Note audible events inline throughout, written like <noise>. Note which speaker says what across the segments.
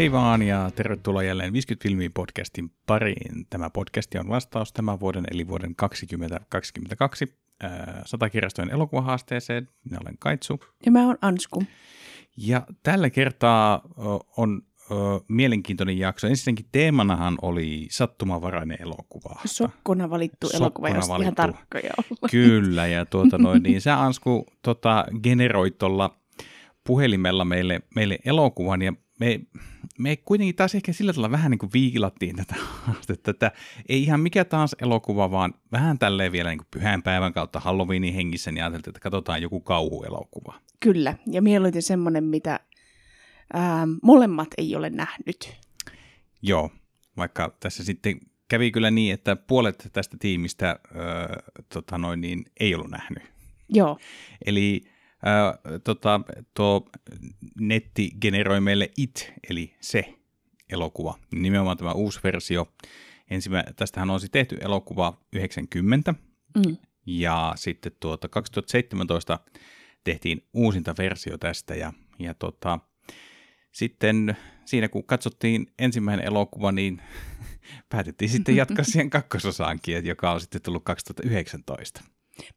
Speaker 1: Hei vaan ja tervetuloa jälleen 50 filmiä podcastin pariin. Tämä podcasti on vastaus tämän vuoden eli vuoden 2022 äh, satakirjastojen elokuvahaasteeseen. Minä olen Kaitsu.
Speaker 2: Ja mä oon Ansku.
Speaker 1: Ja tällä kertaa on ö, mielenkiintoinen jakso. Ensinnäkin teemanahan oli sattumavarainen elokuva.
Speaker 2: Sokkona valittu
Speaker 1: Sokkona
Speaker 2: elokuva, jos
Speaker 1: valittu.
Speaker 2: ihan tarkkoja olla.
Speaker 1: Kyllä, ja tuota <laughs> noin, niin sä Ansku tota, generoit tuolla puhelimella meille, meille elokuvan, ja me, me kuitenkin taas ehkä sillä tavalla vähän niin kuin viilattiin tätä haastetta, että ei ihan mikä taas elokuva, vaan vähän tälleen vielä niin kuin pyhän päivän kautta Halloweenin hengissä, niin ajateltiin, että katsotaan joku kauhuelokuva.
Speaker 2: Kyllä, ja mieluiten semmoinen, mitä ää, molemmat ei ole nähnyt.
Speaker 1: Joo, vaikka tässä sitten kävi kyllä niin, että puolet tästä tiimistä öö, tota noin, niin, ei ollut nähnyt.
Speaker 2: Joo,
Speaker 1: Eli ää, tota, tuo netti generoi meille It, eli se elokuva. Nimenomaan tämä uusi versio. Ensimmä, tästähän on siis tehty elokuva 90,
Speaker 2: mm.
Speaker 1: ja sitten tuota 2017 tehtiin uusinta versio tästä, ja, ja tota, sitten siinä kun katsottiin ensimmäinen elokuva, niin <laughs> päätettiin sitten jatkaa <laughs> siihen kakkososaankin, joka on sitten tullut 2019.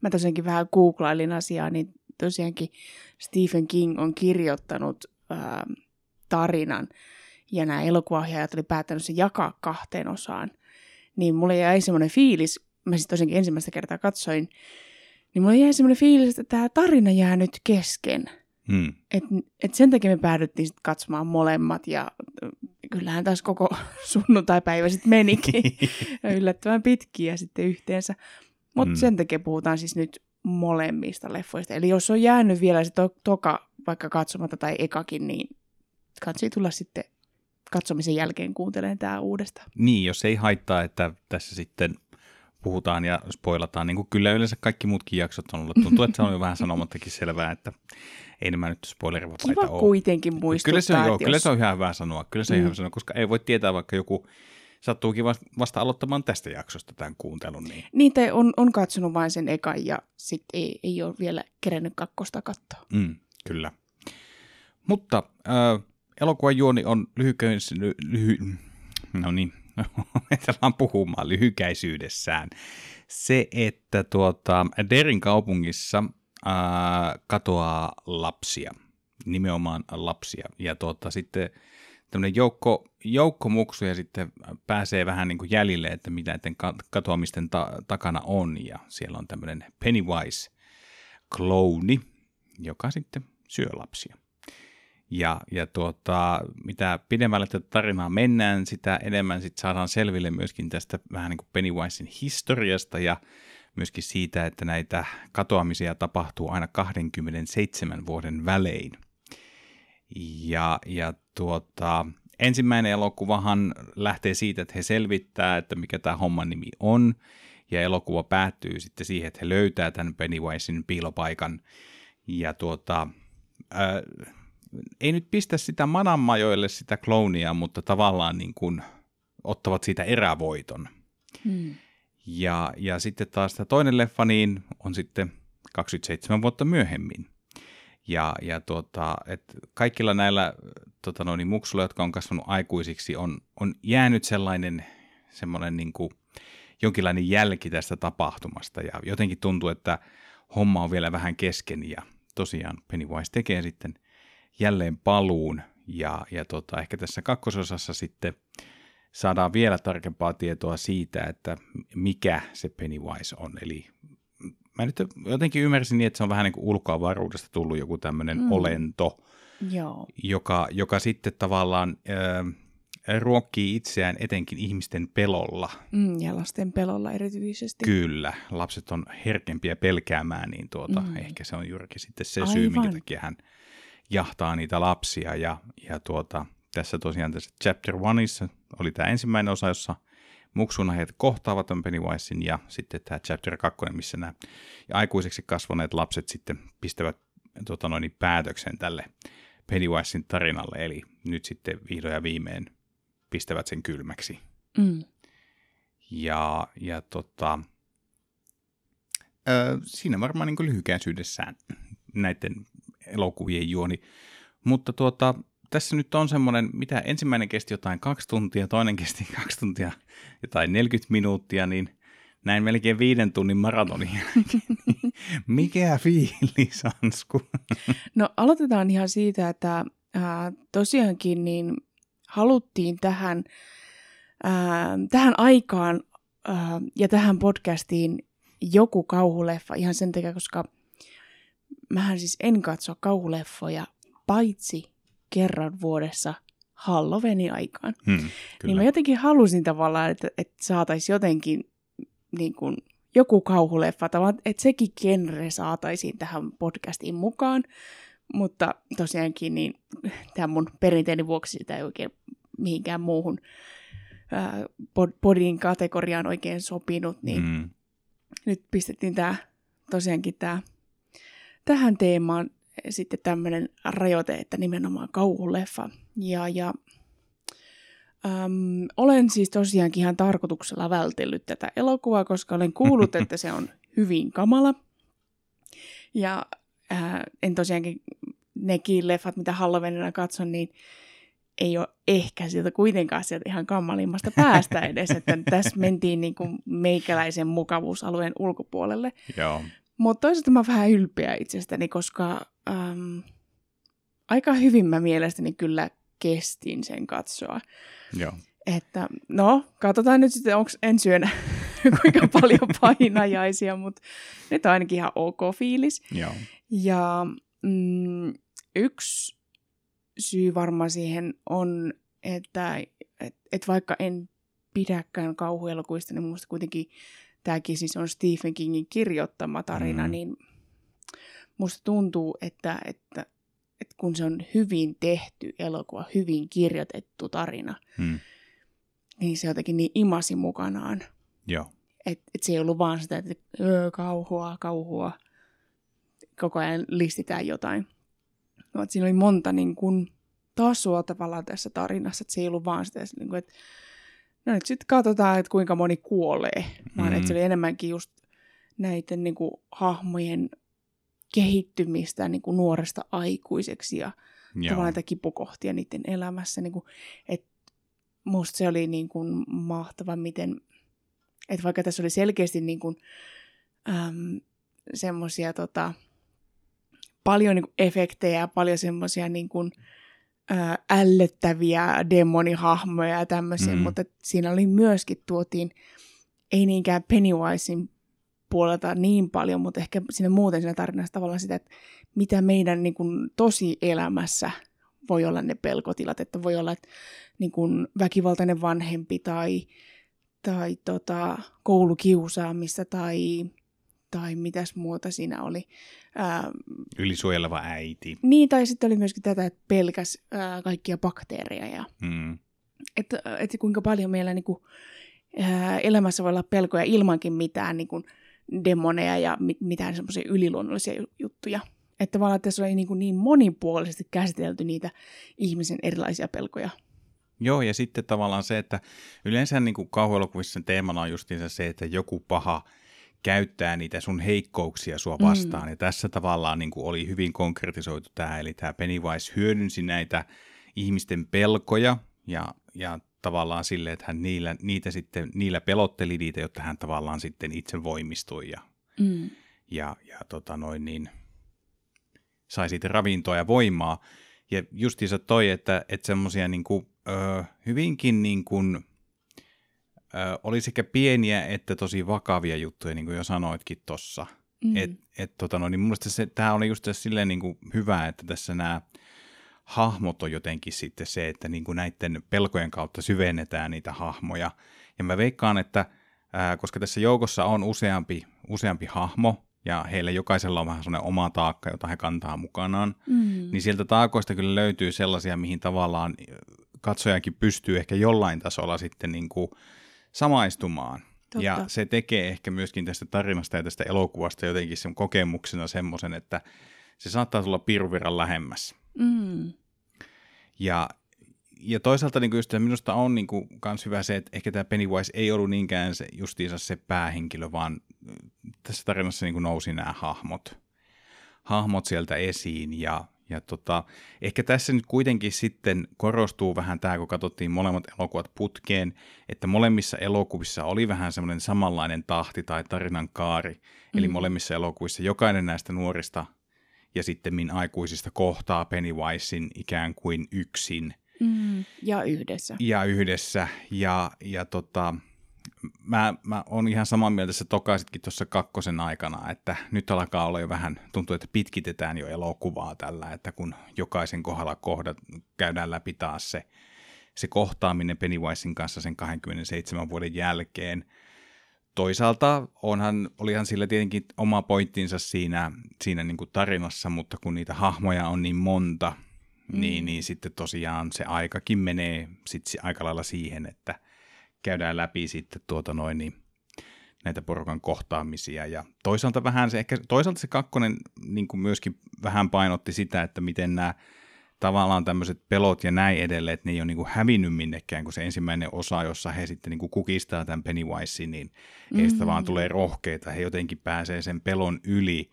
Speaker 2: mä tosiaankin vähän googlailin asiaa, niin tosiaankin Stephen King on kirjoittanut ää, tarinan, ja nämä elokuvaohjaajat oli päättänyt sen jakaa kahteen osaan. Niin mulle jäi semmoinen fiilis, mä sitten tosiaankin ensimmäistä kertaa katsoin, niin mulle jäi semmoinen fiilis, että tämä tarina jää nyt kesken.
Speaker 1: Hmm.
Speaker 2: Et, et sen takia me päädyttiin sit katsomaan molemmat ja ö, kyllähän taas koko <laughs> sunnuntai-päivä sitten menikin <laughs> yllättävän pitkiä sitten yhteensä. Mutta
Speaker 1: Mm.
Speaker 2: mm. sen takia puhutaan siis nyt molemmista leffoista. Eli jos on jäänyt vielä se to- toka vaikka katsomatta tai ekakin, niin katsoi tulla sitten katsomisen jälkeen kuuntelemaan tämä uudestaan.
Speaker 1: Niin, jos ei haittaa, että tässä sitten puhutaan ja spoilataan, niin kuin kyllä yleensä kaikki muutkin jaksot on ollut. Tuntuu, että se on jo vähän sanomattakin selvää, että ei nämä nyt spoilerivapaita
Speaker 2: Kiva
Speaker 1: ole.
Speaker 2: kuitenkin muistuttaa,
Speaker 1: Kyllä se on, joo,
Speaker 2: että
Speaker 1: kyllä
Speaker 2: jos-
Speaker 1: se on ihan hyvä sanoa, kyllä se on
Speaker 2: Mm.
Speaker 1: ihan hyvä sanoa, koska ei voi tietää, vaikka joku sattuukin vasta, aloittamaan tästä jaksosta tämän kuuntelun. Niin.
Speaker 2: Niin, tai on, on katsonut vain sen ekan ja sitten ei, ei ole vielä kerennyt kakkosta katsoa.
Speaker 1: Mm, kyllä. Mutta äh, elokuvan juoni on lyhyköis, ly, lyhy, no niin, <laughs> opetellaan puhumaan lyhykäisyydessään. Se, että tuota, Derin kaupungissa äh, katoaa lapsia, nimenomaan lapsia, ja tuota, sitten tämmöinen joukko, joukko muksuja sitten pääsee vähän niin kuin jäljille, että mitä näiden ka- katoamisten ta- takana on, ja siellä on tämmöinen Pennywise, klouni, joka sitten syö lapsia. Ja, ja tuota, mitä pidemmälle tätä tarinaa mennään, sitä enemmän sit saadaan selville myöskin tästä vähän niin kuin Pennywisein historiasta ja myöskin siitä, että näitä katoamisia tapahtuu aina 27 vuoden välein. Ja, ja tuota, ensimmäinen elokuvahan lähtee siitä, että he selvittää, että mikä tämä homman nimi on, ja elokuva päättyy sitten siihen, että he löytää tämän Pennywisein piilopaikan, ja tuota, ää, ei nyt pistä sitä mananmajoille sitä kloonia, mutta tavallaan niin kuin ottavat siitä erävoiton.
Speaker 2: Hmm.
Speaker 1: Ja, ja sitten taas tämä toinen leffa niin on sitten 27 vuotta myöhemmin. Ja, ja tuota, et kaikilla näillä tota noin, muksuilla, jotka on kasvanut aikuisiksi, on, on jäänyt sellainen semmoinen niin kuin, jonkinlainen jälki tästä tapahtumasta. Ja jotenkin tuntuu, että homma on vielä vähän kesken. Ja tosiaan Pennywise tekee sitten jälleen paluun. Ja, ja tota, ehkä tässä kakkososassa sitten saadaan vielä tarkempaa tietoa siitä, että mikä se Pennywise on. Eli mä nyt jotenkin ymmärsin niin, että se on vähän niin kuin ulkoavaruudesta tullut joku tämmöinen mm. Olento,
Speaker 2: Joo.
Speaker 1: joka, joka sitten tavallaan äh, ruokkii itseään etenkin ihmisten pelolla.
Speaker 2: Mm, ja lasten pelolla erityisesti.
Speaker 1: Kyllä, lapset on herkempiä pelkäämään, niin tuota, mm. Ehkä se on juurikin sitten se syy, minkä
Speaker 2: Aivan.
Speaker 1: takia hän jahtaa niitä lapsia. Ja, ja tuota, tässä tosiaan tässä chapter oneissa oli tämä ensimmäinen osa, jossa muksuna heitä kohtaavat tämän Pennywisein ja sitten tämä chapter 2, missä nämä aikuiseksi kasvaneet lapset sitten pistävät tota noin, päätöksen tälle Pennywisein tarinalle, eli nyt sitten vihdoin ja viimein pistävät sen kylmäksi.
Speaker 2: Mm.
Speaker 1: Ja, ja tota, ö, siinä varmaan niin lyhykäisyydessään näiden elokuvien juoni. Mutta tuota, tässä nyt on semmoinen, mitä ensimmäinen kesti jotain kaksi tuntia, toinen kesti <laughs> kaksi tuntia jotain 40 minuuttia, niin näin melkein viiden tunnin maratonin <laughs> Mikä fiilis, Ansku? <laughs>
Speaker 2: No aloitetaan ihan siitä, että ää, tosiaankin niin haluttiin tähän, ää, tähän aikaan ää, ja tähän podcastiin joku kauhuleffa ihan sen takia, koska mähän siis en katso kauhuleffoja paitsi kerran vuodessa Halloweenin aikaan.
Speaker 1: Hmm,
Speaker 2: Niin mä jotenkin halusin tavallaan, että, että saataisiin jotenkin niin kuin, joku kauhuleffa, tavallaan, että sekin genre saataisiin tähän podcastiin mukaan. Mutta tosiaankin niin tämän mun perinteeni vuoksi sitä ei oikein mihinkään muuhun ää, podin kategoriaan oikein sopinut, niin
Speaker 1: Mm.
Speaker 2: nyt pistettiin tämä tosiaankin tämä tähän teemaan sitten tämmöinen rajoite, että nimenomaan kauhuleffa. Ja, ja äm, olen siis tosiaankin ihan tarkoituksella vältellyt tätä elokuvaa, koska olen kuullut, <laughs> että se on hyvin kamala. Ja ää, en tosiaankin nekin leffat, mitä Halloweenina katson, niin ei ole ehkä sieltä kuitenkaan sieltä ihan kammalimmasta päästä edes, että <laughs> tässä mentiin niin kuin meikäläisen mukavuusalueen ulkopuolelle.
Speaker 1: Joo.
Speaker 2: Mutta toisaalta mä vähän ylpeä itsestäni, koska äm, aika hyvin mä mielestäni kyllä kestin sen katsoa.
Speaker 1: Joo.
Speaker 2: Että no, katsotaan nyt sitten, onko ensi yönä <laughs> kuinka paljon <laughs> painajaisia, mutta nyt on ainakin ihan ok fiilis.
Speaker 1: Joo.
Speaker 2: Ja mm, yksi syy varmaan siihen on, että et, et vaikka en pidäkään kauhuelokuista, niin minusta kuitenkin tämäkin siis on Stephen Kingin kirjoittama tarina,
Speaker 1: Mm.
Speaker 2: mm. niin musta tuntuu, että, että, että kun se on hyvin tehty elokuva, hyvin kirjoitettu tarina,
Speaker 1: Hmm.
Speaker 2: niin se jotenkin niin imasi mukanaan.
Speaker 1: Joo.
Speaker 2: Että et se ei ollut vaan sitä, että öö, kauhua, kauhua, koko ajan listitään jotain. Vaan siinä oli monta niin kun, tasoa tavallaan tässä tarinassa, että se ei ollut vaan sitä, niin kun, että no nyt sitten katsotaan, että kuinka moni kuolee, vaan
Speaker 1: Mm.
Speaker 2: että se oli enemmänkin just näiden niin kun, hahmojen kehittymistä niin kun, nuoresta aikuiseksi ja
Speaker 1: Joo.
Speaker 2: tavallaan näitä kipukohtia niiden elämässä. Niin kuin, et musta se oli niin kuin mahtava, miten, että vaikka tässä oli selkeästi niin kuin, äm, semmoisia tota, paljon niin kuin efektejä ja paljon semmoisia niin kuin, ää, ällöttäviä demonihahmoja ja tämmöisiä,
Speaker 1: Mm.
Speaker 2: mutta siinä oli myöskin tuotiin, ei niinkään Pennywisein puolelta niin paljon, mutta ehkä siinä muuten siinä tarinassa tavallaan sitä, että mitä meidän niin kuin, tosi elämässä voi olla ne pelkotilat, että voi olla että, niin kuin, väkivaltainen vanhempi tai, tai tota, koulukiusaamista tai, tai mitäs muuta siinä oli. Ää,
Speaker 1: Ylisuojeleva äiti.
Speaker 2: niin, tai sitten oli myöskin tätä, että pelkäs ää, kaikkia bakteereja ja
Speaker 1: Hmm.
Speaker 2: että, että kuinka paljon meillä niin kuin, ää, elämässä voi olla pelkoja ilmankin mitään niin kuin, demoneja ja mi- mitään semmoisia yliluonnollisia ju- juttuja. Että tavallaan tässä oli niin, kuin niin monipuolisesti käsitelty niitä ihmisen erilaisia pelkoja.
Speaker 1: Joo, ja sitten tavallaan se, että yleensä niin kuin kauhuelokuvissa sen teemana on justiinsa se, että joku paha käyttää niitä sun heikkouksia sua vastaan. Mm. Ja tässä tavallaan niin kuin oli hyvin konkretisoitu tämä, eli tämä Pennywise hyödynsi näitä ihmisten pelkoja ja, ja tavallaan sille, että hän niillä, niitä sitten, niillä pelotteli niitä, jotta hän tavallaan sitten itse voimistui ja,
Speaker 2: Mm.
Speaker 1: ja, ja tota noin niin, sai siitä ravintoa ja voimaa. Ja justiinsa toi, että, että semmoisia niin kuin, ö, hyvinkin niin kuin, oli sekä pieniä että tosi vakavia juttuja, niin kuin jo sanoitkin tossa.
Speaker 2: Mm.
Speaker 1: Et, et, tota no, niin mun mielestä se, tämä oli just silleen niin kuin hyvä, että tässä nämä hahmot on jotenkin sitten se, että niin kuin näiden pelkojen kautta syvennetään niitä hahmoja. Ja mä veikkaan, että ää, koska tässä joukossa on useampi, useampi hahmo, ja heillä jokaisella on vähän sellainen oma taakka, jota he kantaa mukanaan,
Speaker 2: Mm.
Speaker 1: niin sieltä taakoista kyllä löytyy sellaisia, mihin tavallaan katsojakin pystyy ehkä jollain tasolla sitten niin kuin samaistumaan.
Speaker 2: Totta.
Speaker 1: Ja se tekee ehkä myöskin tästä tarinasta ja tästä elokuvasta jotenkin sen kokemuksena semmoisen, että se saattaa tulla piruviran lähemmäs.
Speaker 2: Mm.
Speaker 1: Ja, ja toisaalta niin just, minusta on niin kuin, kans hyvä se, että ehkä tämä Pennywise ei ollut niinkään se, justiinsa se päähenkilö, vaan tässä tarinassa niin kuin nousi nämä hahmot, hahmot sieltä esiin ja, ja tota, ehkä tässä nyt kuitenkin sitten korostuu vähän tämä, kun katsottiin molemmat elokuvat putkeen, että molemmissa elokuvissa oli vähän semmoinen samanlainen tahti tai tarinan kaari. Mm. Eli molemmissa elokuvissa jokainen näistä nuorista ja sitten min aikuisista kohtaa Pennywisein ikään kuin yksin.
Speaker 2: Mm. Ja yhdessä.
Speaker 1: Ja yhdessä. Ja, ja tota, mä, mä oon ihan samaa mieltä, sä tokaisitkin tuossa kakkosen aikana, että nyt alkaa olla jo vähän, tuntuu, että pitkitetään jo elokuvaa tällä, että kun jokaisen kohdalla kohdat, käydään läpi taas se, se kohtaaminen Pennywisein kanssa sen 27 vuoden jälkeen. Toisaalta onhan, olihan sillä tietenkin oma pointtinsa siinä, siinä niin kuin tarinassa, mutta kun niitä hahmoja on niin monta, mm. niin, niin sitten tosiaan se aikakin menee sitten aika lailla siihen, että – käydään läpi sitten tuota noin, niin näitä porukan kohtaamisia. Ja toisaalta vähän se, ehkä, toisaalta se kakkonen niin kuin myöskin vähän painotti sitä, että miten nämä tavallaan tämmöiset pelot ja näin edelleen, että ne ei ole niin kuin hävinnyt minnekään, kun se ensimmäinen osa, jossa he sitten niin kuin kukistaa tämän Pennywisein, niin mm-hmm. heistä vaan tulee rohkeita, he jotenkin pääsee sen pelon yli,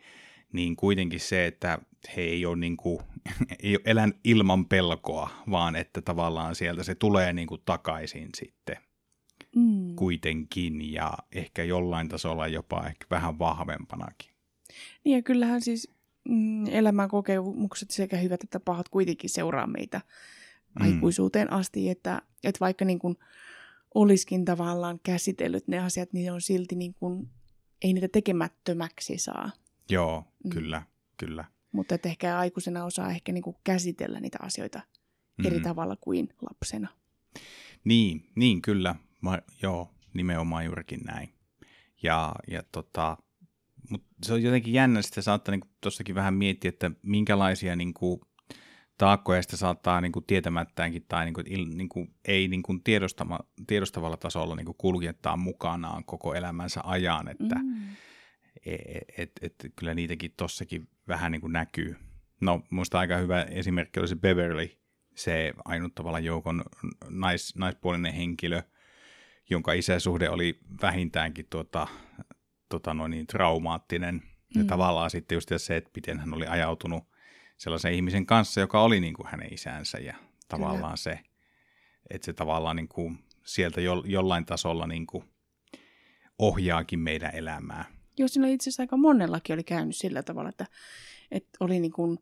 Speaker 1: niin kuitenkin se, että he ei ole, niin kuin, <laughs> ei ole elän ilman pelkoa, vaan että tavallaan sieltä se tulee niin kuin takaisin sitten mm. kuitenkin ja ehkä jollain tasolla jopa ehkä vähän vahvempanakin.
Speaker 2: Niin ja kyllähän siis mm, elämän kokemukset sekä hyvät että pahat kuitenkin seuraa meitä mm. aikuisuuteen asti, että, että vaikka niin kuin olisikin tavallaan käsitellyt ne asiat, niin on silti niin kuin, ei niitä tekemättömäksi saa.
Speaker 1: Joo, mm. kyllä, kyllä.
Speaker 2: Mutta että ehkä aikuisena osaa ehkä niin kuin käsitellä niitä asioita mm. eri tavalla kuin lapsena.
Speaker 1: Niin, niin kyllä. Ma, joo, nimenomaan juurikin näin. Ja, ja tota, mutta se on jotenkin jännä, että saattaa niin tuossakin vähän miettiä, että minkälaisia niin kuin, taakkoja sitä saattaa niin kuin, tietämättäänkin tai niin kuin, il, niin kuin, ei niin kuin, tiedostama, tiedostavalla tasolla niin kuin, kuljettaa mukanaan koko elämänsä ajan, että mm. et, et, et, kyllä niitäkin tossakin vähän niin kuin, näkyy. No, minusta aika hyvä esimerkki oli se Beverly, se ainut tavallaan joukon nais, naispuolinen henkilö – jonka isäsuhde oli vähintäänkin tuota, tuota noin niin, traumaattinen. Mm. Ja tavallaan sitten just se, että miten hän oli ajautunut sellaisen ihmisen kanssa, joka oli niin kuin hänen isänsä ja tavallaan Kyllä. se, että se tavallaan niin kuin sieltä jo, jollain tasolla niin kuin ohjaakin meidän elämää.
Speaker 2: Joo, siinä itse asiassa aika monellakin oli käynyt sillä tavalla, että, että oli niin kuin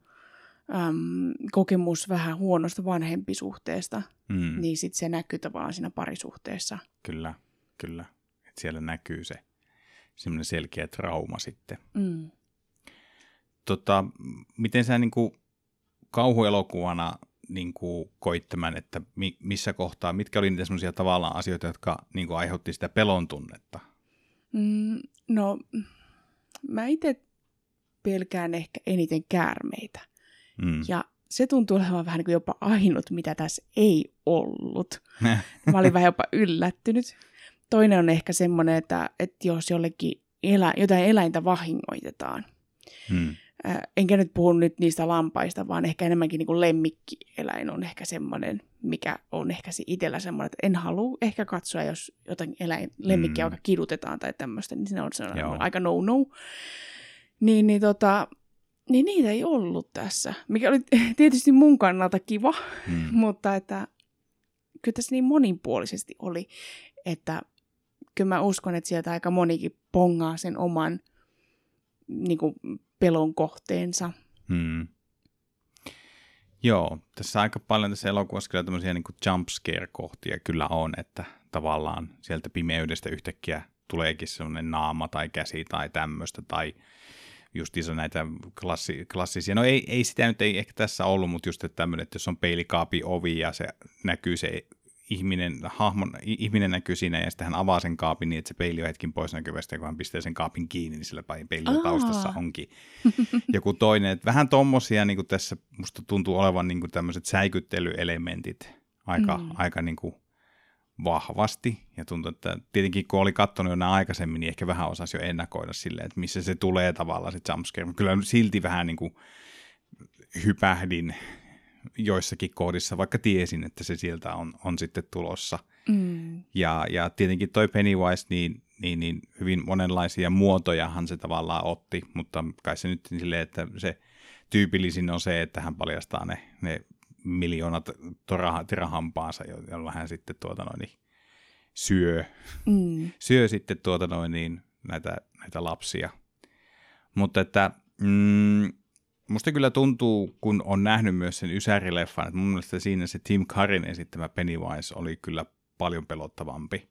Speaker 2: äm, kokemus vähän huonosta vanhempisuhteesta, mm. niin sitten se näkyy tavallaan siinä parisuhteessa.
Speaker 1: Kyllä, kyllä. Et siellä näkyy se semmoinen selkeä trauma sitten.
Speaker 2: Mm.
Speaker 1: Tota, miten sä niin kuin kauhuelokuvana niin kuin koit tämän, että mi, missä kohtaa, mitkä oli niitä semmoisia tavallaan asioita, jotka niin kuin aiheutti sitä pelon tunnetta?
Speaker 2: Mm, no, mä itse pelkään ehkä eniten käärmeitä. Mm. Ja se tuntuu olevan vähän niin kuin jopa ainut, mitä tässä ei ollut. <laughs> Mä olin vähän jopa yllättynyt. Toinen on ehkä semmoinen, että, että jos jollekin elä, jotain eläintä vahingoitetaan, hmm. enkä nyt puhu nyt niistä lampaista, vaan ehkä enemmänkin niin kuin lemmikkieläin on ehkä semmoinen, mikä on ehkä itsellä semmoinen, että en halua ehkä katsoa, jos jotain eläin, lemmikkiä hmm. kidutetaan tai tämmöistä, niin se on sellainen aika no-no. Niin, niin tota, niin niitä ei ollut tässä, mikä oli <laughs> tietysti mun kannalta kiva, hmm. <laughs> mutta että kyllä tässä niin monipuolisesti oli, että kyllä mä uskon, että sieltä aika monikin pongaa sen oman niin kuin, pelon kohteensa.
Speaker 1: Hmm. Joo, tässä aika paljon tässä elokuvassa kyllä tämmöisiä niin jumpscare-kohtia kyllä on, että tavallaan sieltä pimeydestä yhtäkkiä tuleekin semmoinen naama tai käsi tai tämmöistä, tai justiinsa näitä klassi, klassisia, no ei, ei sitä nyt ei ehkä tässä ollut, mutta just että tämmöinen, että jos on peilikaapi ovi ja se näkyy se ihminen, hahmon, ihminen näkyy siinä ja sitten hän avaa sen kaapin niin, että se peili on hetkin pois näkyvästä ja kun hän pistää sen kaapin kiinni, niin sillä peilin taustassa onkin <laughs> joku toinen. Että vähän tommosia niin kuin tässä musta tuntuu olevan niin kuin tämmöiset säikyttelyelementit aika, mm. aika niin kuin vahvasti. Ja tuntuu, että tietenkin kun oli katsonut jo nämä aikaisemmin, niin ehkä vähän osasi jo ennakoida silleen, että missä se tulee tavallaan se jumpscare. Kyllä silti vähän niin kuin hypähdin joissakin kohdissa, vaikka tiesin, että se sieltä on, on sitten tulossa. Mm. Ja, ja tietenkin toi Pennywise, niin, niin, niin hyvin monenlaisia muotojahan se tavallaan otti, mutta kai se nyt silleen, että se tyypillisin on se, että hän paljastaa ne, ne miljoonat toraha, tirahampaansa, jolla hän sitten tuota noin, niin syö,
Speaker 2: Mm. <laughs>
Speaker 1: syö sitten tuota noin, niin näitä, näitä lapsia. Mutta että mm, musta kyllä tuntuu, kun on nähnyt myös sen Ysäri-leffan, että mun mielestä siinä se Tim Curryn esittämä Pennywise oli kyllä paljon pelottavampi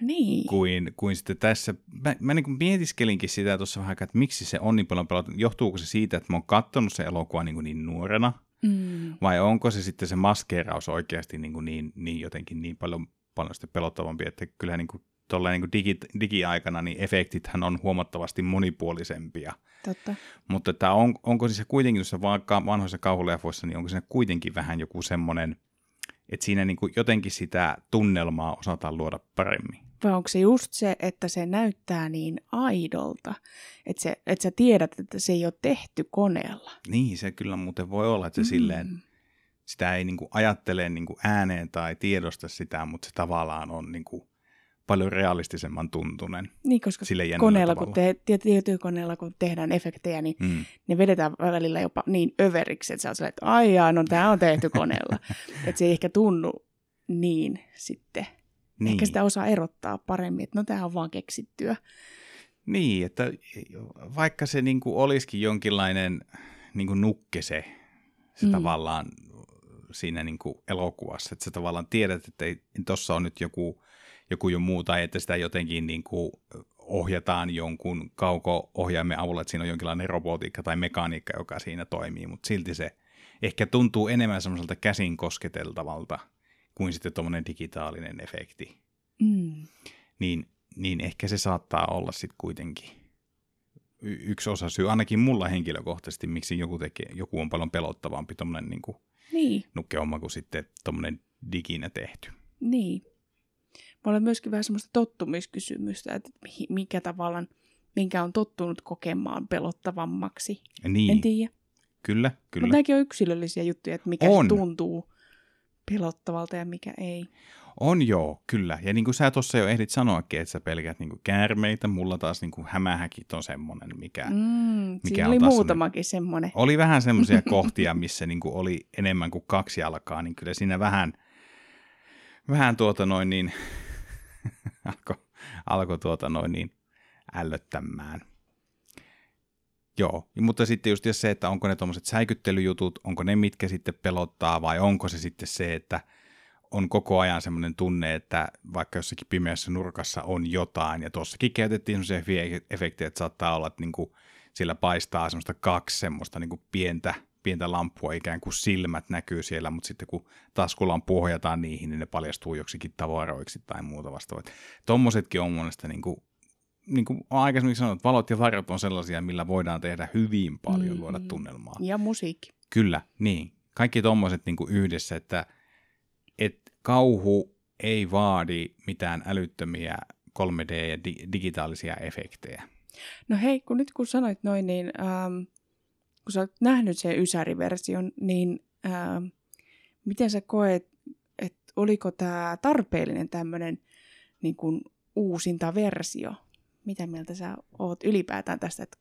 Speaker 2: Niin.
Speaker 1: kuin, kuin sitten tässä. Mä, mä niin kuin mietiskelinkin sitä tuossa vähän että miksi se on niin paljon pelottavampi. Johtuuko se siitä, että mä oon katsonut se elokuva niin, niin nuorena,
Speaker 2: Mm.
Speaker 1: vai onko se sitten se maskeeraus oikeasti niin, kuin niin, niin jotenkin niin paljon, paljon sitten pelottavampi, että kyllähän niin kuin tuolla niin digi, digiaikana niin efektithän on huomattavasti monipuolisempia.
Speaker 2: Totta.
Speaker 1: Mutta että on, onko siis se kuitenkin tuossa vaikka vanhoissa kauhuleffoissa, niin onko se kuitenkin vähän joku semmoinen, että siinä niin kuin jotenkin sitä tunnelmaa osataan luoda paremmin.
Speaker 2: Vai onko se just se, että se näyttää niin aidolta, että, se, että sä tiedät, että se ei ole tehty koneella.
Speaker 1: Niin, se kyllä muuten voi olla, että se mm. silleen, sitä ei niin kuin ajattele niin kuin ääneen tai tiedosta sitä, mutta se tavallaan on niin kuin paljon realistisemman tuntunen.
Speaker 2: Niin, koska
Speaker 1: Sille
Speaker 2: koneella,
Speaker 1: tavalla.
Speaker 2: kun te, tietokoneella, kun tehdään efektejä, niin
Speaker 1: Mm.
Speaker 2: ne vedetään välillä jopa niin överiksi, että sä oot että ai jaa, no tämä on tehty koneella. <laughs> että se ei ehkä tunnu niin sitten.
Speaker 1: Niin.
Speaker 2: Ehkä sitä osaa erottaa paremmin, että no tämä on vaan keksittyä.
Speaker 1: Niin, että vaikka se niin kuin olisikin jonkinlainen niin kuin nukke se, se
Speaker 2: Mm.
Speaker 1: tavallaan siinä niin kuin elokuvassa, että sä tavallaan tiedät, että tuossa on nyt joku, joku jo muu, tai että sitä jotenkin niin kuin ohjataan jonkun kauko-ohjaimen avulla, että siinä on jonkinlainen robotiikka tai mekaniikka, joka siinä toimii, mutta silti se ehkä tuntuu enemmän semmoiselta käsin kosketeltavalta kuin sitten tuommoinen digitaalinen efekti
Speaker 2: Mm.
Speaker 1: niin, niin ehkä se saattaa olla sitten kuitenkin y- yksi osa syy, ainakin mulla henkilökohtaisesti, miksi joku, tekee, joku on paljon pelottavampi tuommoinen niin
Speaker 2: Niin,
Speaker 1: nukkehomma kuin sitten tuommoinen diginä tehty.
Speaker 2: niin. Mä olen myöskin vähän semmoista tottumiskysymystä, että mikä tavallaan, minkä on tottunut kokemaan pelottavammaksi.
Speaker 1: Niin,
Speaker 2: En tiedä.
Speaker 1: kyllä,
Speaker 2: Mutta
Speaker 1: kyllä.
Speaker 2: nämäkin on yksilöllisiä juttuja, että mikä
Speaker 1: On.
Speaker 2: tuntuu pelottavalta ja mikä ei.
Speaker 1: On joo, kyllä. Ja niin kuin sä tuossa jo ehdit sanoakin, että sä pelkät niin kuin käärmeitä, mulla taas niin kuin hämähäkit on semmoinen, mikä...
Speaker 2: Mm,
Speaker 1: mikä on
Speaker 2: oli
Speaker 1: taas
Speaker 2: muutamakin semmoinen.
Speaker 1: Oli vähän semmoisia <laughs> kohtia, missä niin kuin oli enemmän kuin kaksi jalkaa, niin kyllä siinä vähän, vähän tuota noin niin, <laughs> alkoi alko tuota noin niin ällöttämään. Joo, mutta sitten just se, että onko ne tuommoiset säikyttelyjutut, onko ne mitkä sitten pelottaa vai onko se sitten se, että on koko ajan semmoinen tunne, että vaikka jossakin pimeässä nurkassa on jotain, ja tuossakin käytettiin semmoisia efektejä, että saattaa olla, että niinku siellä paistaa semmoista kaksi semmoista niinku pientä, pientä lamppua, ikään kuin silmät näkyy siellä, mutta sitten kun taskulampu ohjataan niihin, niin ne paljastuu joksikin tavaroiksi tai muuta vastaavaa. Tommosetkin on mielestä niinku, niin kuin aikaisemmin sanoin, että valot ja varjot on sellaisia, millä voidaan tehdä hyvin paljon,
Speaker 2: Mm.
Speaker 1: luoda tunnelmaa.
Speaker 2: Ja musiikki.
Speaker 1: Kyllä, niin. Kaikki tommoset niin kuin yhdessä, että et kauhu ei vaadi mitään älyttömiä 3D- ja di- digitaalisia efektejä.
Speaker 2: No hei, kun nyt kun sanoit noin, niin ähm, kun sä oot nähnyt sen Ysäri-version, niin ähm, miten sä koet, että oliko tämä tarpeellinen tämmöinen niin uusinta versio? Mitä mieltä sä oot ylipäätään tästä, että,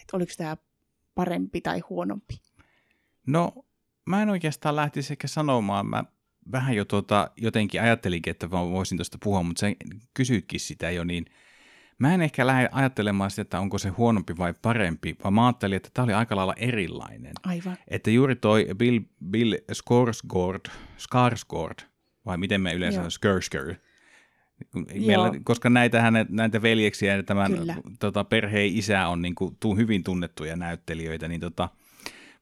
Speaker 2: että oliko tämä parempi tai huonompi?
Speaker 1: No, mä en oikeastaan lähtisi ehkä sanomaan. Mä vähän jo tuota, jotenkin ajattelinkin, että mä voisin tuosta puhua, mutta sä kysyitkin sitä jo, niin mä en ehkä lähde ajattelemaan sitä, että onko se huonompi vai parempi, vaan mä ajattelin, että tämä oli aika lailla erilainen.
Speaker 2: Aivan.
Speaker 1: Että juuri toi Bill, Bill Skarsgård, Skarsgård, vai miten me yleensä
Speaker 2: Joo.
Speaker 1: sanon, Skarsgård, Meillä, koska näitä, hänet, näitä veljeksiä ja tämän
Speaker 2: Kyllä.
Speaker 1: tota, perheen isä on niin kuin, hyvin tunnettuja näyttelijöitä, niin tota,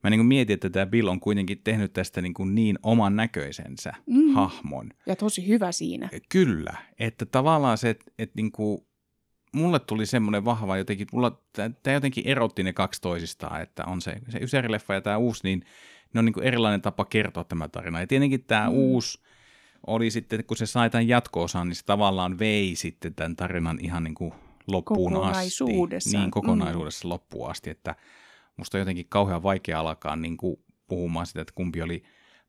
Speaker 1: mä niin kuin mietin, että tämä Bill on kuitenkin tehnyt tästä niin, kuin niin oman näköisensä
Speaker 2: Mm.
Speaker 1: hahmon.
Speaker 2: Ja tosi hyvä siinä.
Speaker 1: Kyllä, että tavallaan se, että, että niin kuin, mulle tuli semmoinen vahva jotenkin, mulla tämä jotenkin erotti ne kaksi toisistaan, että on se, se Ysäri-leffa ja tämä uusi, niin ne on niin kuin erilainen tapa kertoa tämä tarina. Ja tietenkin tämä mm. uusi oli sitten, kun se sai tämän jatko-osan, niin se tavallaan vei sitten tämän tarinan ihan niin kuin loppuun asti.
Speaker 2: Kokonaisuudessaan.
Speaker 1: Niin, kokonaisuudessa mm. loppuun asti, että musta on jotenkin kauhean vaikea alkaa niin kuin puhumaan sitä, että kumpi oli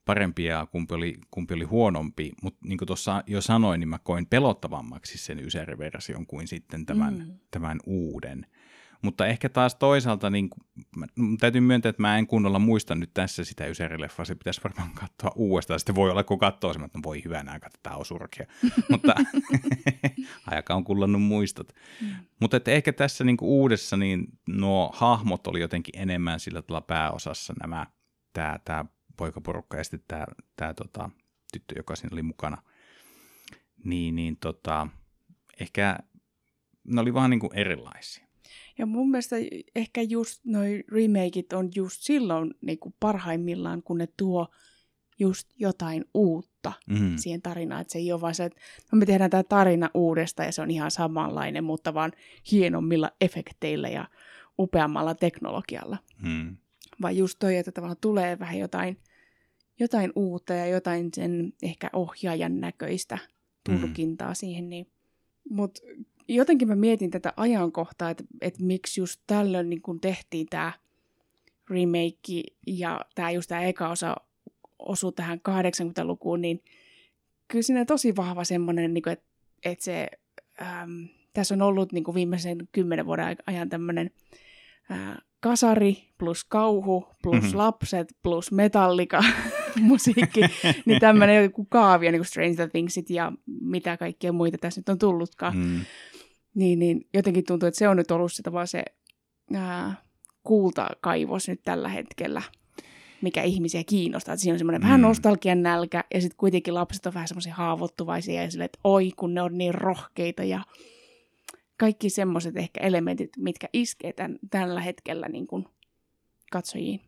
Speaker 1: parempi ja kumpi oli, kumpi oli huonompi, mutta niin kuin tuossa jo sanoin, niin mä koin pelottavammaksi sen Ysäri-version kuin sitten tämän,
Speaker 2: Mm.
Speaker 1: mm. tämän uuden. Mutta ehkä taas toisaalta, niin, täytyy myöntää, että mä en kunnolla muista nyt tässä sitä Ysäri-leffaa, se pitäisi varmaan katsoa uudestaan. Sitten voi olla, kun katsoo sen, että voi hyvänä aika, tätä on surkea. <laughs> Mutta <laughs> aika on kullannut muistot. Mm. Mutta että ehkä tässä niin kuin uudessa, niin nuo hahmot oli jotenkin enemmän sillä tavalla pääosassa nämä, tämä, tämä poikaporukka ja sitten tämä, tämä tota, tyttö, joka siinä oli mukana. Niin, niin tota, ehkä ne oli vaan niin kuin erilaisia.
Speaker 2: Ja mun mielestä ehkä just noi remakeit on just silloin niin kuin parhaimmillaan, kun ne tuo just jotain uutta mm. siihen tarinaan. Että se ei ole vaan se, että no me tehdään tämä tarina uudesta ja se on ihan samanlainen, mutta vaan hienommilla efekteillä ja upeammalla teknologialla. Mm. Vaan just toi, että tavallaan tulee vähän jotain, jotain uutta ja jotain sen ehkä ohjaajan näköistä tulkintaa mm. siihen. Niin. Mutta jotenkin mä mietin tätä ajankohtaa, että, että miksi just tällöin niin kun tehtiin tämä remake ja tämä just tämä eka osa osui tähän 80-lukuun, niin kyllä siinä on tosi vahva semmoinen, niin että, että se, äm, tässä on ollut niin viimeisen kymmenen vuoden ajan tämmöinen kasari plus kauhu plus mm-hmm. lapset plus metallika <laughs> musiikki, niin tämmöinen joku kaavio, niin kuin Stranger Thingsit ja mitä kaikkea muita tässä nyt on tullutkaan. Mm. Niin, niin jotenkin tuntuu, että se on nyt ollut se, vaan se ää, kultakaivos nyt tällä hetkellä, mikä ihmisiä kiinnostaa. Että siinä on semmoinen mm. vähän nostalgian nälkä ja sitten kuitenkin lapset on vähän semmoisia haavoittuvaisia ja silleen, että oi kun ne on niin rohkeita ja kaikki semmoiset ehkä elementit, mitkä iskee tämän, tällä hetkellä niin kuin katsojiin.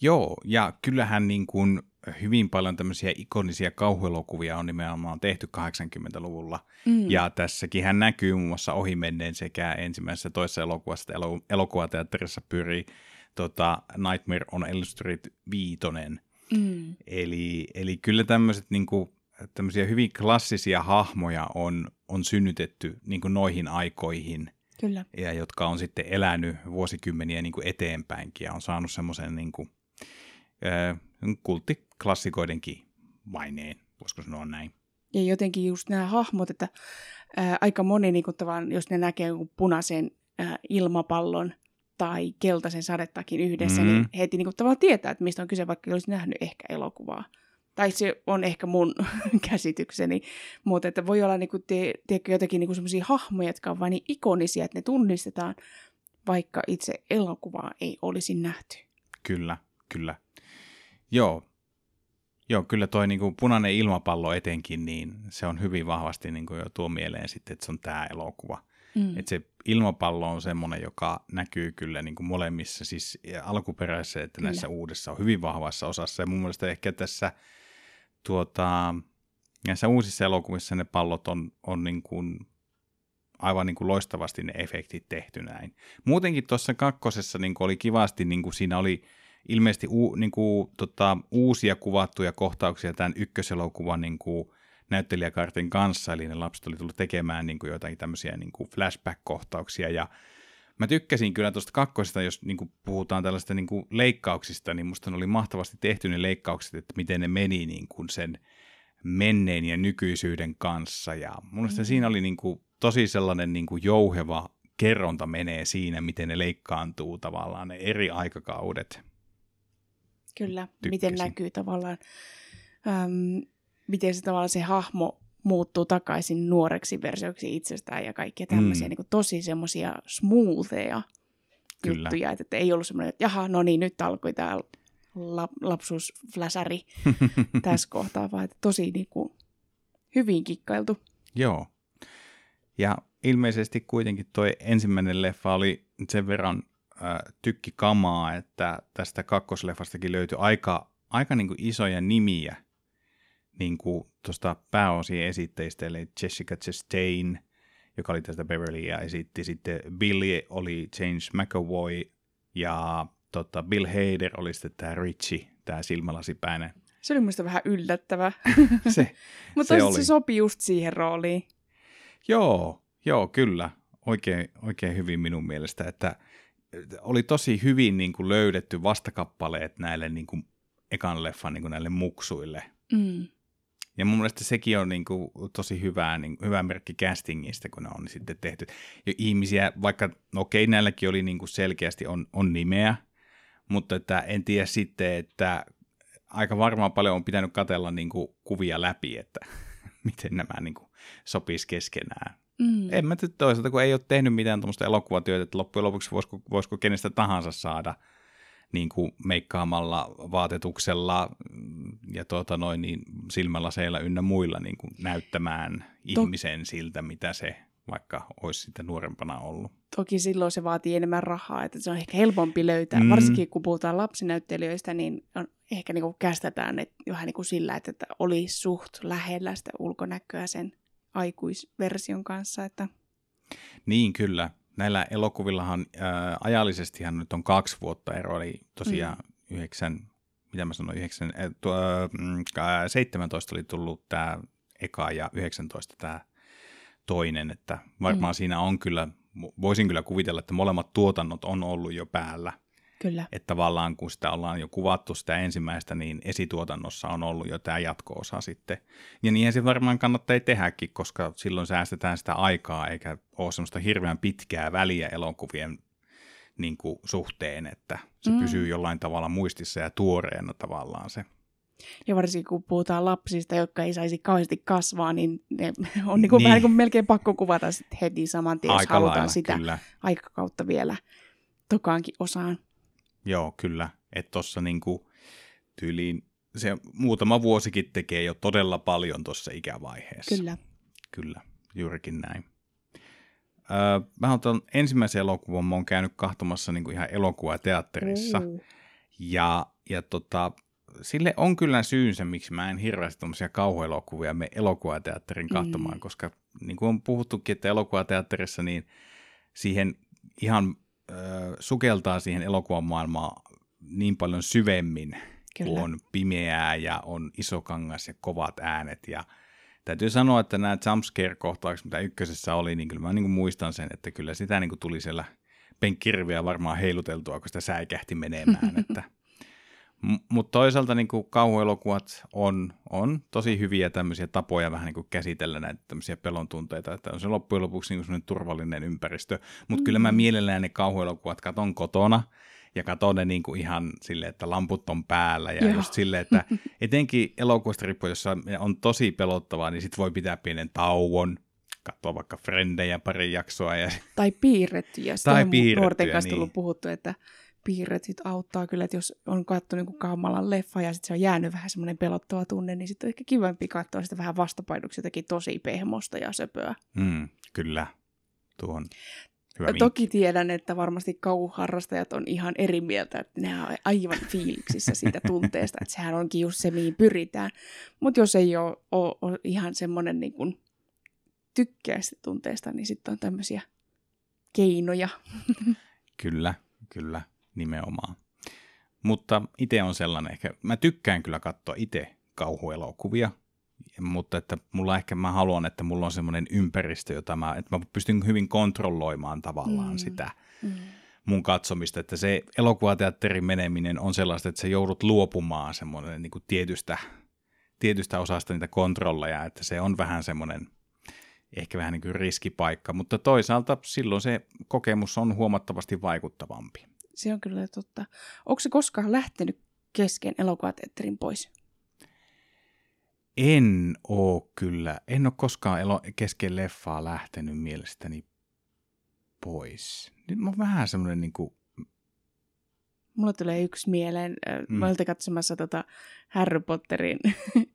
Speaker 1: Joo, ja kyllähän niin kuin hyvin paljon tämmöisiä ikonisia kauhuelokuvia on nimenomaan tehty 80-luvulla. Mm. Ja tässäkin hän näkyy muun muassa ohimenneen sekä ensimmäisessä toisessa elokuvassa, elo- elokuvateatterissa pyrii tota, Nightmare on Elm Street viitonen. Mm. Eli, eli kyllä tämmöiset niin kuin, tämmöisiä hyvin klassisia hahmoja on, on synnytetty niin kuin noihin aikoihin.
Speaker 2: Kyllä.
Speaker 1: Ja jotka on sitten elänyt vuosikymmeniä niin kuin eteenpäinkin ja on saanut semmoisen niin kuin, kulttiklassikoidenkin maineen, voisiko sanoa näin.
Speaker 2: Ja jotenkin just nämä hahmot, että ää, aika moni, niin tavan, jos ne näkee punaisen ää, ilmapallon tai keltaisen sadetakin yhdessä, niin mm. niin heti niin tavallaan tietää, että mistä on kyse, vaikka olisi nähnyt ehkä elokuvaa. Tai se on ehkä mun <laughs> käsitykseni, mutta että voi olla niin kuin, tie, tiedätkö, jotenkin niin sellaisia hahmoja, jotka on vain niin ikonisia, että ne tunnistetaan, vaikka itse elokuvaa ei olisi nähty.
Speaker 1: Kyllä, kyllä. Joo, Joo, kyllä toi niin kuin punainen ilmapallo etenkin, niin se on hyvin vahvasti niin kuin jo tuo mieleen sitten, että se on tämä elokuva. Mm. Että se ilmapallo on semmoinen, joka näkyy kyllä niin kuin molemmissa, siis alkuperäisessä että kyllä. näissä uudessa on hyvin vahvassa osassa. Ja mun mielestä ehkä tässä tuota, näissä uusissa elokuvissa ne pallot on, on niin kuin aivan niin kuin loistavasti ne efektit tehty näin. Muutenkin tuossa kakkosessa niin kuin oli kivasti, niin kuin siinä oli ilmeisesti u, niin kuin, tota, uusia kuvattuja kohtauksia tämän ykköselokuvan niin kuin, näyttelijäkartin kanssa, eli ne lapset oli tullut tekemään niin kuin, jotain tämmöisiä niin kuin flashback-kohtauksia, ja mä tykkäsin kyllä tuosta kakkosesta, jos niin kuin, puhutaan tällaista niin kuin, leikkauksista, niin musta ne oli mahtavasti tehty ne leikkaukset, että miten ne meni niin kuin, sen menneen ja nykyisyyden kanssa, ja mun mm-hmm. siinä oli niin kuin, tosi sellainen niin kuin, jouheva kerronta menee siinä, miten ne leikkaantuu tavallaan ne eri aikakaudet.
Speaker 2: Kyllä, tykkäsin. miten näkyy tavallaan, äm, miten se tavallaan se hahmo muuttuu takaisin nuoreksi versioksi itsestään ja kaikkia tämmöisiä mm. niin kuin tosi semmoisia smootheja Kyllä. juttuja, että, että ei ollut semmoinen, että jaha, no niin, nyt alkoi tämä lap, lapsuusfläsäri <laughs> tässä kohtaa, vaan että tosi niin kuin, hyvin kikkailtu.
Speaker 1: Joo. Ja ilmeisesti kuitenkin toi ensimmäinen leffa oli sen verran tykki kamaa, että tästä kakkosleffastakin löytyi aika, aika niin kuin isoja nimiä niin kuin tuosta pääosien esitteistä, eli Jessica Chastain, joka oli tästä Beverly ja esitti sitten Billy oli James McAvoy ja tota, Bill Hader oli sitten tämä Richie, tämä silmälasipäinen.
Speaker 2: Se oli minusta vähän yllättävä. <laughs>
Speaker 1: se, <laughs>
Speaker 2: Mutta se, se sopi just siihen rooliin.
Speaker 1: Joo, joo, kyllä. Oikein, oikein hyvin minun mielestä, että oli tosi hyvin niin kuin löydetty vastakappaleet näille niin kuin ekan leffan niin kuin näille muksuille. Mm. Ja mun mielestä sekin on niin kuin tosi hyvä, niin, hyvä merkki castingista, kun ne on sitten tehty. Ja ihmisiä, vaikka, no okei, näilläkin oli niin kuin selkeästi on, on nimeä, mutta että en tiedä sitten, että aika varmaan paljon on pitänyt katella niin kuin kuvia läpi, että <laughs> miten nämä niin kuin sopisi keskenään. Mm. En mä toisaalta, kun ei ole tehnyt mitään tuommoista elokuvatyötä, että loppujen lopuksi voisiko, voisiko kenestä tahansa saada niin kuin meikkaamalla, vaatetuksella ja tuota noin, niin silmälaseilla ynnä muilla niin kuin näyttämään to- ihmisen siltä, mitä se vaikka olisi sitten nuorempana ollut.
Speaker 2: Toki silloin se vaatii enemmän rahaa, että se on ehkä helpompi löytää. Mm. Varsinkin kun puhutaan lapsinäyttelijöistä, niin on, ehkä niin kuin kästetään että vähän niin kuin sillä, että, että oli suht lähellä sitä ulkonäköä sen aikuisversion kanssa. Että...
Speaker 1: Niin, kyllä. Näillä elokuvillahan ää, ajallisestihan nyt on kaksi vuotta ero, eli tosiaan mm. yhdeksän, mitä mä sanoin, yhdeksän, äh, tuo, äh, 17 oli tullut tämä eka ja 19 tämä toinen, että varmaan mm. siinä on kyllä, voisin kyllä kuvitella, että molemmat tuotannot on ollut jo päällä –
Speaker 2: Kyllä.
Speaker 1: Että tavallaan kun sitä ollaan jo kuvattu sitä ensimmäistä, niin esituotannossa on ollut jo tämä jatko-osa sitten. Ja niin se varmaan kannattaa tehdäkin, koska silloin säästetään sitä aikaa, eikä ole semmoista hirveän pitkää väliä elokuvien niin kuin, suhteen, että se mm. pysyy jollain tavalla muistissa ja tuoreena tavallaan se.
Speaker 2: Ja varsinkin kun puhutaan lapsista, jotka ei saisi kauheasti kasvaa, niin ne <laughs> on niin kuin niin. vähän niin kuin melkein pakko kuvata sit heti saman tien, jos Aika halutaan lailla, sitä kyllä. aikakautta vielä tokaankin osaan.
Speaker 1: Joo, kyllä. Että tuossa niinku tyyliin se muutama vuosikin tekee jo todella paljon tuossa ikävaiheessa.
Speaker 2: Kyllä.
Speaker 1: Kyllä, juurikin näin. Öö, mä oon ensimmäisen elokuvan, mä oon käynyt kahtomassa niinku ihan elokuvateatterissa. Mm. Ja, ja tota, sille on kyllä syynsä, miksi mä en hirveästi tuommoisia kauhuelokuvia me elokuvateatterin katsomaan, mm. koska niin kuin on puhuttukin, että elokuvateatterissa niin siihen ihan sukeltaa siihen elokuvan maailmaan niin paljon syvemmin, Kyllä. kun on pimeää ja on iso kangas ja kovat äänet. Ja täytyy sanoa, että nämä jumpscare-kohtaukset, mitä ykkösessä oli, niin kyllä mä niin kuin muistan sen, että kyllä sitä niin kuin tuli siellä penkkirviä varmaan heiluteltua, kun sitä säikähti menemään. <laughs> että mutta toisaalta niin kuin kauhuelokuvat on, on tosi hyviä tämmöisiä tapoja vähän niin kuin käsitellä näitä tämmöisiä pelon tunteita, että on se loppujen lopuksi niin kuin turvallinen ympäristö. Mutta mm. kyllä mä mm. mielellään ne kauhuelokuvat katon kotona ja katon ne niin kuin ihan silleen, että lamput on päällä ja Joo. just silleen, että <laughs> etenkin elokuvasta riippuen, jossa on tosi pelottavaa, niin sit voi pitää pienen tauon, katsoa vaikka frendejä pari jaksoa. Ja...
Speaker 2: Tai piirrettyjä. Sitä tai on piirrettyjä, nuorten kanssa niin. puhuttu, että piirret sit auttaa kyllä, että jos on katsonut niin Kaamalan leffa ja sitten se on jäänyt vähän semmoinen pelottava tunne, niin sitten on ehkä kivempi katsoa sitä vähän vastapainoksi jotenkin tosi pehmosta ja söpöä.
Speaker 1: Mm, kyllä, tuohon hyvä
Speaker 2: Toki vinkki. tiedän, että varmasti kauhuharrastajat on ihan eri mieltä, että ne on aivan fiiliksissä siitä tunteesta, että sehän onkin just se, mihin pyritään. Mutta jos ei ole, ole, ole ihan semmoinen niin kuin tykkää sitä tunteesta, niin sitten on tämmöisiä keinoja.
Speaker 1: Kyllä, kyllä nimenomaan. Mutta itse on sellainen ehkä, mä tykkään kyllä katsoa itse kauhuelokuvia, mutta että mulla ehkä mä haluan, että mulla on semmoinen ympäristö, jota mä, että mä pystyn hyvin kontrolloimaan tavallaan mm. sitä mm. mun katsomista, että se elokuvateatterin meneminen on sellaista, että sä joudut luopumaan semmoinen niin kuin tietystä, tietystä osasta niitä kontrolleja, että se on vähän semmoinen ehkä vähän niin kuin riskipaikka, mutta toisaalta silloin se kokemus on huomattavasti vaikuttavampi
Speaker 2: se on kyllä totta. Onko se koskaan lähtenyt kesken elokuvateatterin pois?
Speaker 1: En oo kyllä. En ole koskaan elo- kesken leffaa lähtenyt mielestäni pois. Nyt mä oon vähän semmoinen niin kuin...
Speaker 2: Mulla tulee yksi mieleen. Mm. Mä olin katsomassa tota Harry Potterin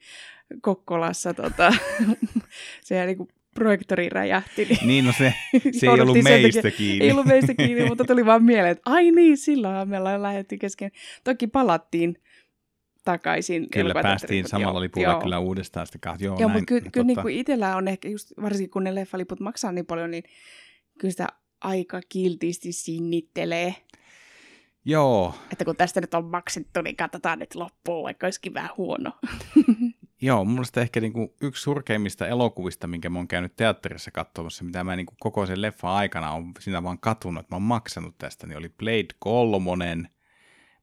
Speaker 2: <laughs> Kokkolassa tota, <laughs> se niin kuin projektori räjähti.
Speaker 1: Niin, niin no se, <laughs> se ei ollut meistä takia, kiinni.
Speaker 2: Ei ollut meistä kiinni, <laughs> mutta tuli vaan mieleen, että ai niin, silloin me lähdettiin kesken. Toki palattiin takaisin.
Speaker 1: Kyllä päästiin samalla lipulla joo. kyllä uudestaan sitä kahta.
Speaker 2: Joo, joo näin, mutta kyllä, kyllä niin kuin itsellä on ehkä, just, varsinkin kun ne leffaliput maksaa niin paljon, niin kyllä sitä aika kiltisti sinnittelee.
Speaker 1: Joo.
Speaker 2: Että kun tästä nyt on maksettu, niin katsotaan nyt loppuun, vaikka olisikin vähän huono. <laughs>
Speaker 1: Joo, mun mielestä ehkä niinku yksi surkeimmista elokuvista, minkä mä oon käynyt teatterissa katsomassa, mitä mä niinku koko sen leffan aikana on siinä vaan katunut, että mä oon maksanut tästä, niin oli Blade kolmonen,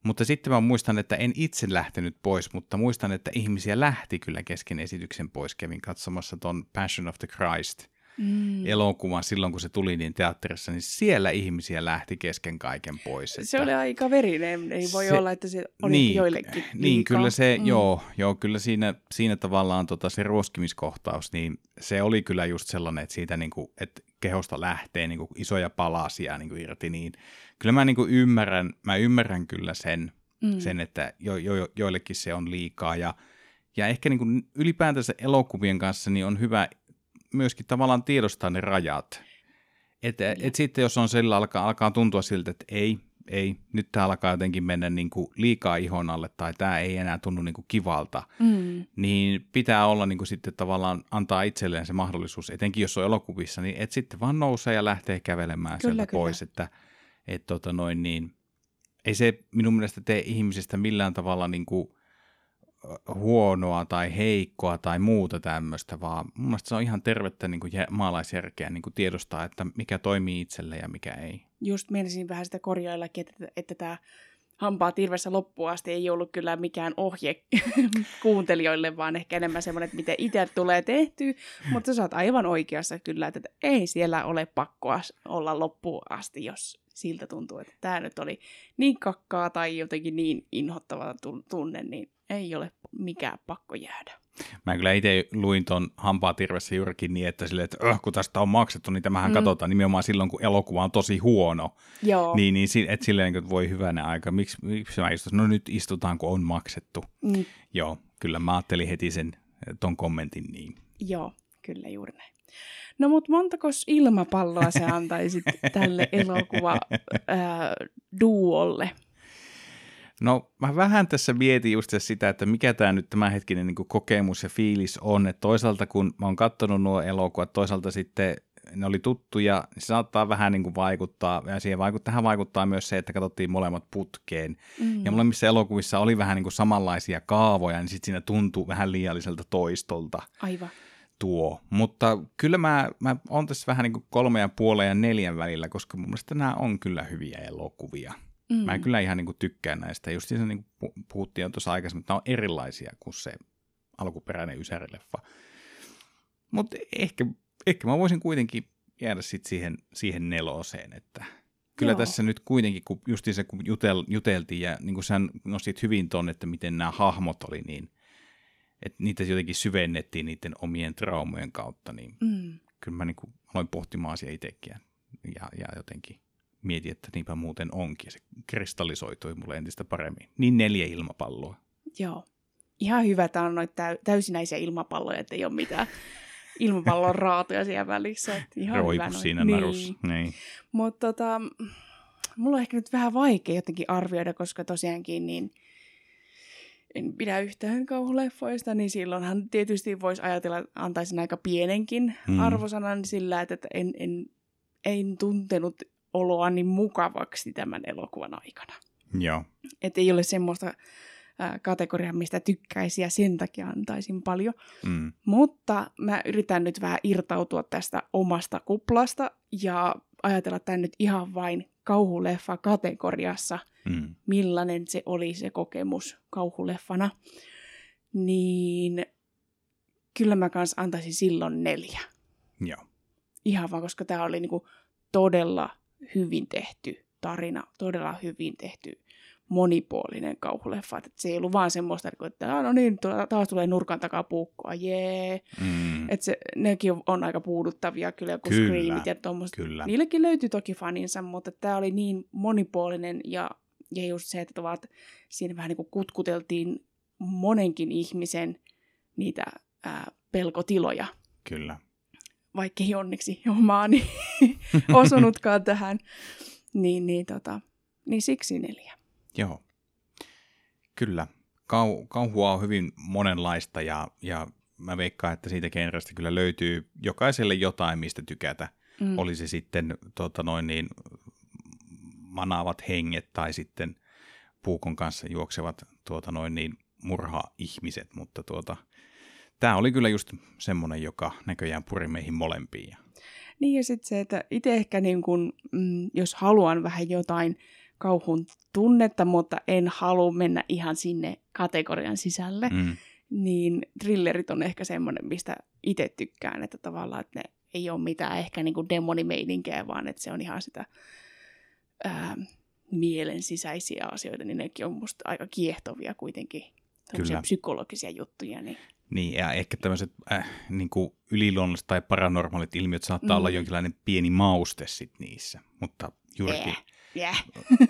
Speaker 1: Mutta sitten mä muistan, että en itse lähtenyt pois, mutta muistan, että ihmisiä lähti kyllä kesken esityksen pois. Kävin katsomassa ton Passion of the Christ mm. elokuvan silloin, kun se tuli niin teatterissa, niin siellä ihmisiä lähti kesken kaiken pois.
Speaker 2: Se että... oli aika verinen, ei voi se, olla, että se oli niin, joillekin liikaa.
Speaker 1: Niin, kyllä se, mm. joo, joo, kyllä siinä, siinä tavallaan tota, se ruoskimiskohtaus, niin se oli kyllä just sellainen, että siitä niin kuin, että kehosta lähtee niin kuin isoja palasia niin kuin irti, niin kyllä mä niin kuin ymmärrän, mä ymmärrän kyllä sen, mm. sen että jo, jo, joillekin se on liikaa ja ja ehkä niin kuin ylipäätänsä elokuvien kanssa niin on hyvä myöskin tavallaan tiedostaa ne rajat. Että et sitten jos on sillä alkaa, alkaa tuntua siltä, että ei, ei, nyt tämä alkaa jotenkin mennä niin kuin liikaa ihon alle tai tämä ei enää tunnu niin kuin kivalta, mm. niin pitää olla niin kuin sitten tavallaan antaa itselleen se mahdollisuus, etenkin jos on elokuvissa, niin et sitten vaan nousee ja lähtee kävelemään kyllä, sieltä kyllä. pois, että et tota noin niin, ei se minun mielestä tee ihmisestä millään tavalla niin kuin huonoa tai heikkoa tai muuta tämmöistä, vaan mun mielestä se on ihan tervettä niin kuin maalaisjärkeä niin kuin tiedostaa, että mikä toimii itselle ja mikä ei.
Speaker 2: Just mielisin vähän sitä korjaillakin, että, että tämä hampaa tirvessä loppuun asti ei ollut kyllä mikään ohje <laughs> kuuntelijoille, vaan ehkä enemmän semmoinen, että miten itse tulee tehty, mutta sä oot aivan oikeassa kyllä, että ei siellä ole pakkoa olla loppuun asti, jos siltä tuntuu, että tämä nyt oli niin kakkaa tai jotenkin niin inhottava tunne, niin ei ole mikään pakko jäädä.
Speaker 1: Mä kyllä itse luin ton hampaatirvessä juurikin niin, että, sille, että öh, kun tästä on maksettu, niin tämähän mm. katsotaan nimenomaan silloin, kun elokuva on tosi huono.
Speaker 2: Joo.
Speaker 1: Niin, niin että silleen, että voi hyvänä aika, miksi, miksi mä istun? No nyt istutaan, kun on maksettu. Mm. Joo, kyllä mä ajattelin heti sen ton kommentin niin.
Speaker 2: Joo, kyllä juuri näin. No mutta montako ilmapalloa sä antaisit tälle elokuva <laughs> ää, duolle?
Speaker 1: No mä vähän tässä mietin just sitä, että mikä tämä nyt tämänhetkinen niin kokemus ja fiilis on. Että toisaalta kun mä oon katsonut nuo elokuvat, toisaalta sitten ne oli tuttuja, niin se saattaa vähän niin kuin vaikuttaa, ja siihen vaikuttaa, tähän vaikuttaa myös se, että katsottiin molemmat putkeen. Mm. Ja molemmissa elokuvissa oli vähän niin kuin samanlaisia kaavoja, niin sitten siinä tuntuu vähän liialliselta toistolta.
Speaker 2: Aivan.
Speaker 1: Tuo. Mutta kyllä mä, mä on tässä vähän niin kuin kolme ja puolen ja neljän välillä, koska mun mielestä nämä on kyllä hyviä elokuvia. Mm. Mä en kyllä ihan niin kuin tykkään näistä. Just niin kuin puhuttiin jo tuossa aikaisemmin, että nämä on erilaisia kuin se alkuperäinen Ysärileffa. Mutta ehkä, ehkä mä voisin kuitenkin jäädä sit siihen, siihen neloseen, että kyllä Joo. tässä nyt kuitenkin, kun justiin se kun jutel, juteltiin ja niin kuin sä nostit hyvin ton, että miten nämä hahmot oli, niin että niitä jotenkin syvennettiin niiden omien traumojen kautta, niin mm. kyllä mä niin kuin aloin pohtimaan asiaa itsekin ja, ja jotenkin mietin, että niinpä muuten onkin. Se kristallisoitui mulle entistä paremmin. Niin neljä ilmapalloa.
Speaker 2: Joo. Ihan hyvä, että on noita täysinäisiä ilmapalloja, että ei ole mitään <laughs> ilmapallon raatoja siellä välissä. Että ihan
Speaker 1: Roiku hyvä siinä niin. narussa. Niin.
Speaker 2: Mutta tota, mulla on ehkä nyt vähän vaikea jotenkin arvioida, koska tosiaankin niin en pidä yhtään kauhuleffoista, niin silloinhan tietysti voisi ajatella, että antaisin aika pienenkin hmm. arvosanan sillä, että en, en, en tuntenut oloani niin mukavaksi tämän elokuvan aikana.
Speaker 1: Joo.
Speaker 2: Että ei ole semmoista kategoriaa, mistä tykkäisi ja sen takia antaisin paljon. Mm. Mutta mä yritän nyt vähän irtautua tästä omasta kuplasta ja ajatella tämän nyt ihan vain kauhuleffa-kategoriassa, mm. millainen se oli se kokemus kauhuleffana. Niin kyllä mä kanssa antaisin silloin neljä.
Speaker 1: Joo.
Speaker 2: Ihan vaan, koska tämä oli niinku todella hyvin tehty tarina, todella hyvin tehty monipuolinen kauhuleffa. Että se ei ollut vaan semmoista, että no niin, taas tulee nurkan takaa puukkoa, jee. Mm. Että se, nekin on aika puuduttavia kyllä, kun kyllä, Screamit ja tuommoista. Niillekin löytyi toki faninsa, mutta tämä oli niin monipuolinen ja, ja just se, että tavat, siinä vähän niin kuin kutkuteltiin monenkin ihmisen niitä ää, pelkotiloja.
Speaker 1: Kyllä
Speaker 2: vaikka ei onneksi omaani <laughs> osunutkaan tähän, niin, niin, tota, niin siksi neljä.
Speaker 1: Joo, kyllä. Kau, kauhua on hyvin monenlaista ja, ja mä veikkaan, että siitä genrestä kyllä löytyy jokaiselle jotain, mistä tykätä. Mm. Oli se sitten tota noin niin, manaavat henget tai sitten puukon kanssa juoksevat tuota noin niin, murha-ihmiset, mutta tuota, tämä oli kyllä just semmoinen, joka näköjään puri meihin molempiin.
Speaker 2: Niin ja sitten se, että itse ehkä niin kun, mm, jos haluan vähän jotain kauhun tunnetta, mutta en halua mennä ihan sinne kategorian sisälle,
Speaker 1: Mm.
Speaker 2: niin thrillerit on ehkä semmoinen, mistä itse tykkään, että tavallaan että ne ei ole mitään ehkä niin demonimeininkiä, vaan että se on ihan sitä ää, mielen sisäisiä asioita, niin nekin on musta aika kiehtovia kuitenkin.
Speaker 1: Kyllä.
Speaker 2: psykologisia juttuja. Niin.
Speaker 1: Niin, ja ehkä tämmöiset äh, niin kuin yliluonnolliset tai paranormaalit ilmiöt saattaa
Speaker 2: Mm.
Speaker 1: olla jonkinlainen pieni mauste sit niissä, mutta juurikin
Speaker 2: Eh, <laughs> Yeah.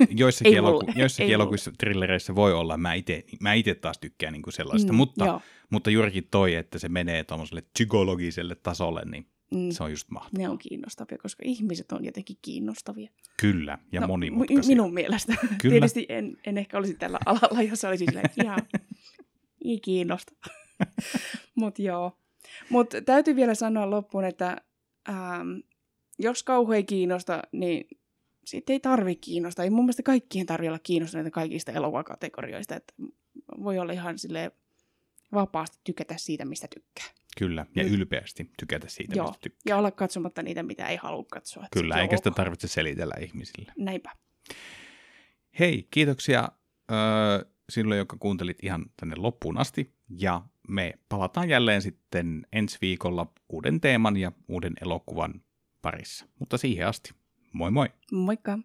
Speaker 1: joissakin, eloku- joissakin elokuvissa, trillereissä voi olla, mä itse mä ite taas tykkään niin kuin sellaista,
Speaker 2: Mm,
Speaker 1: mutta,
Speaker 2: joo.
Speaker 1: mutta juurikin toi, että se menee tuommoiselle psykologiselle tasolle, niin
Speaker 2: Mm.
Speaker 1: se on just mahtavaa.
Speaker 2: Ne on kiinnostavia, koska ihmiset on jotenkin kiinnostavia.
Speaker 1: Kyllä, ja no, monimutkaisia.
Speaker 2: Minun mielestä.
Speaker 1: Kyllä.
Speaker 2: Tietysti en, en ehkä olisi tällä alalla, jos olisi silleen, ihan <laughs> ei kiinnosta. <laughs> Mutta joo. Mutta täytyy vielä sanoa loppuun, että ähm, jos kauhu ei kiinnosta, niin sitten ei tarvi kiinnostaa. Ei mun mielestä kaikkien tarvitse olla kiinnostuneita kaikista elokuvakategorioista. Että voi olla ihan sille vapaasti tykätä siitä, mistä tykkää.
Speaker 1: Kyllä, ja
Speaker 2: Mm.
Speaker 1: ylpeästi tykätä siitä,
Speaker 2: Joo.
Speaker 1: mistä tykkää.
Speaker 2: Ja olla katsomatta niitä, mitä ei halua katsoa.
Speaker 1: Kyllä, eikä sitä tarvitse selitellä ihmisille.
Speaker 2: Näinpä.
Speaker 1: Hei, kiitoksia öö, sinulle, joka kuuntelit ihan tänne loppuun asti. Ja me palataan jälleen sitten ensi viikolla uuden teeman ja uuden elokuvan parissa. Mutta siihen asti, moi moi!
Speaker 2: Moikka!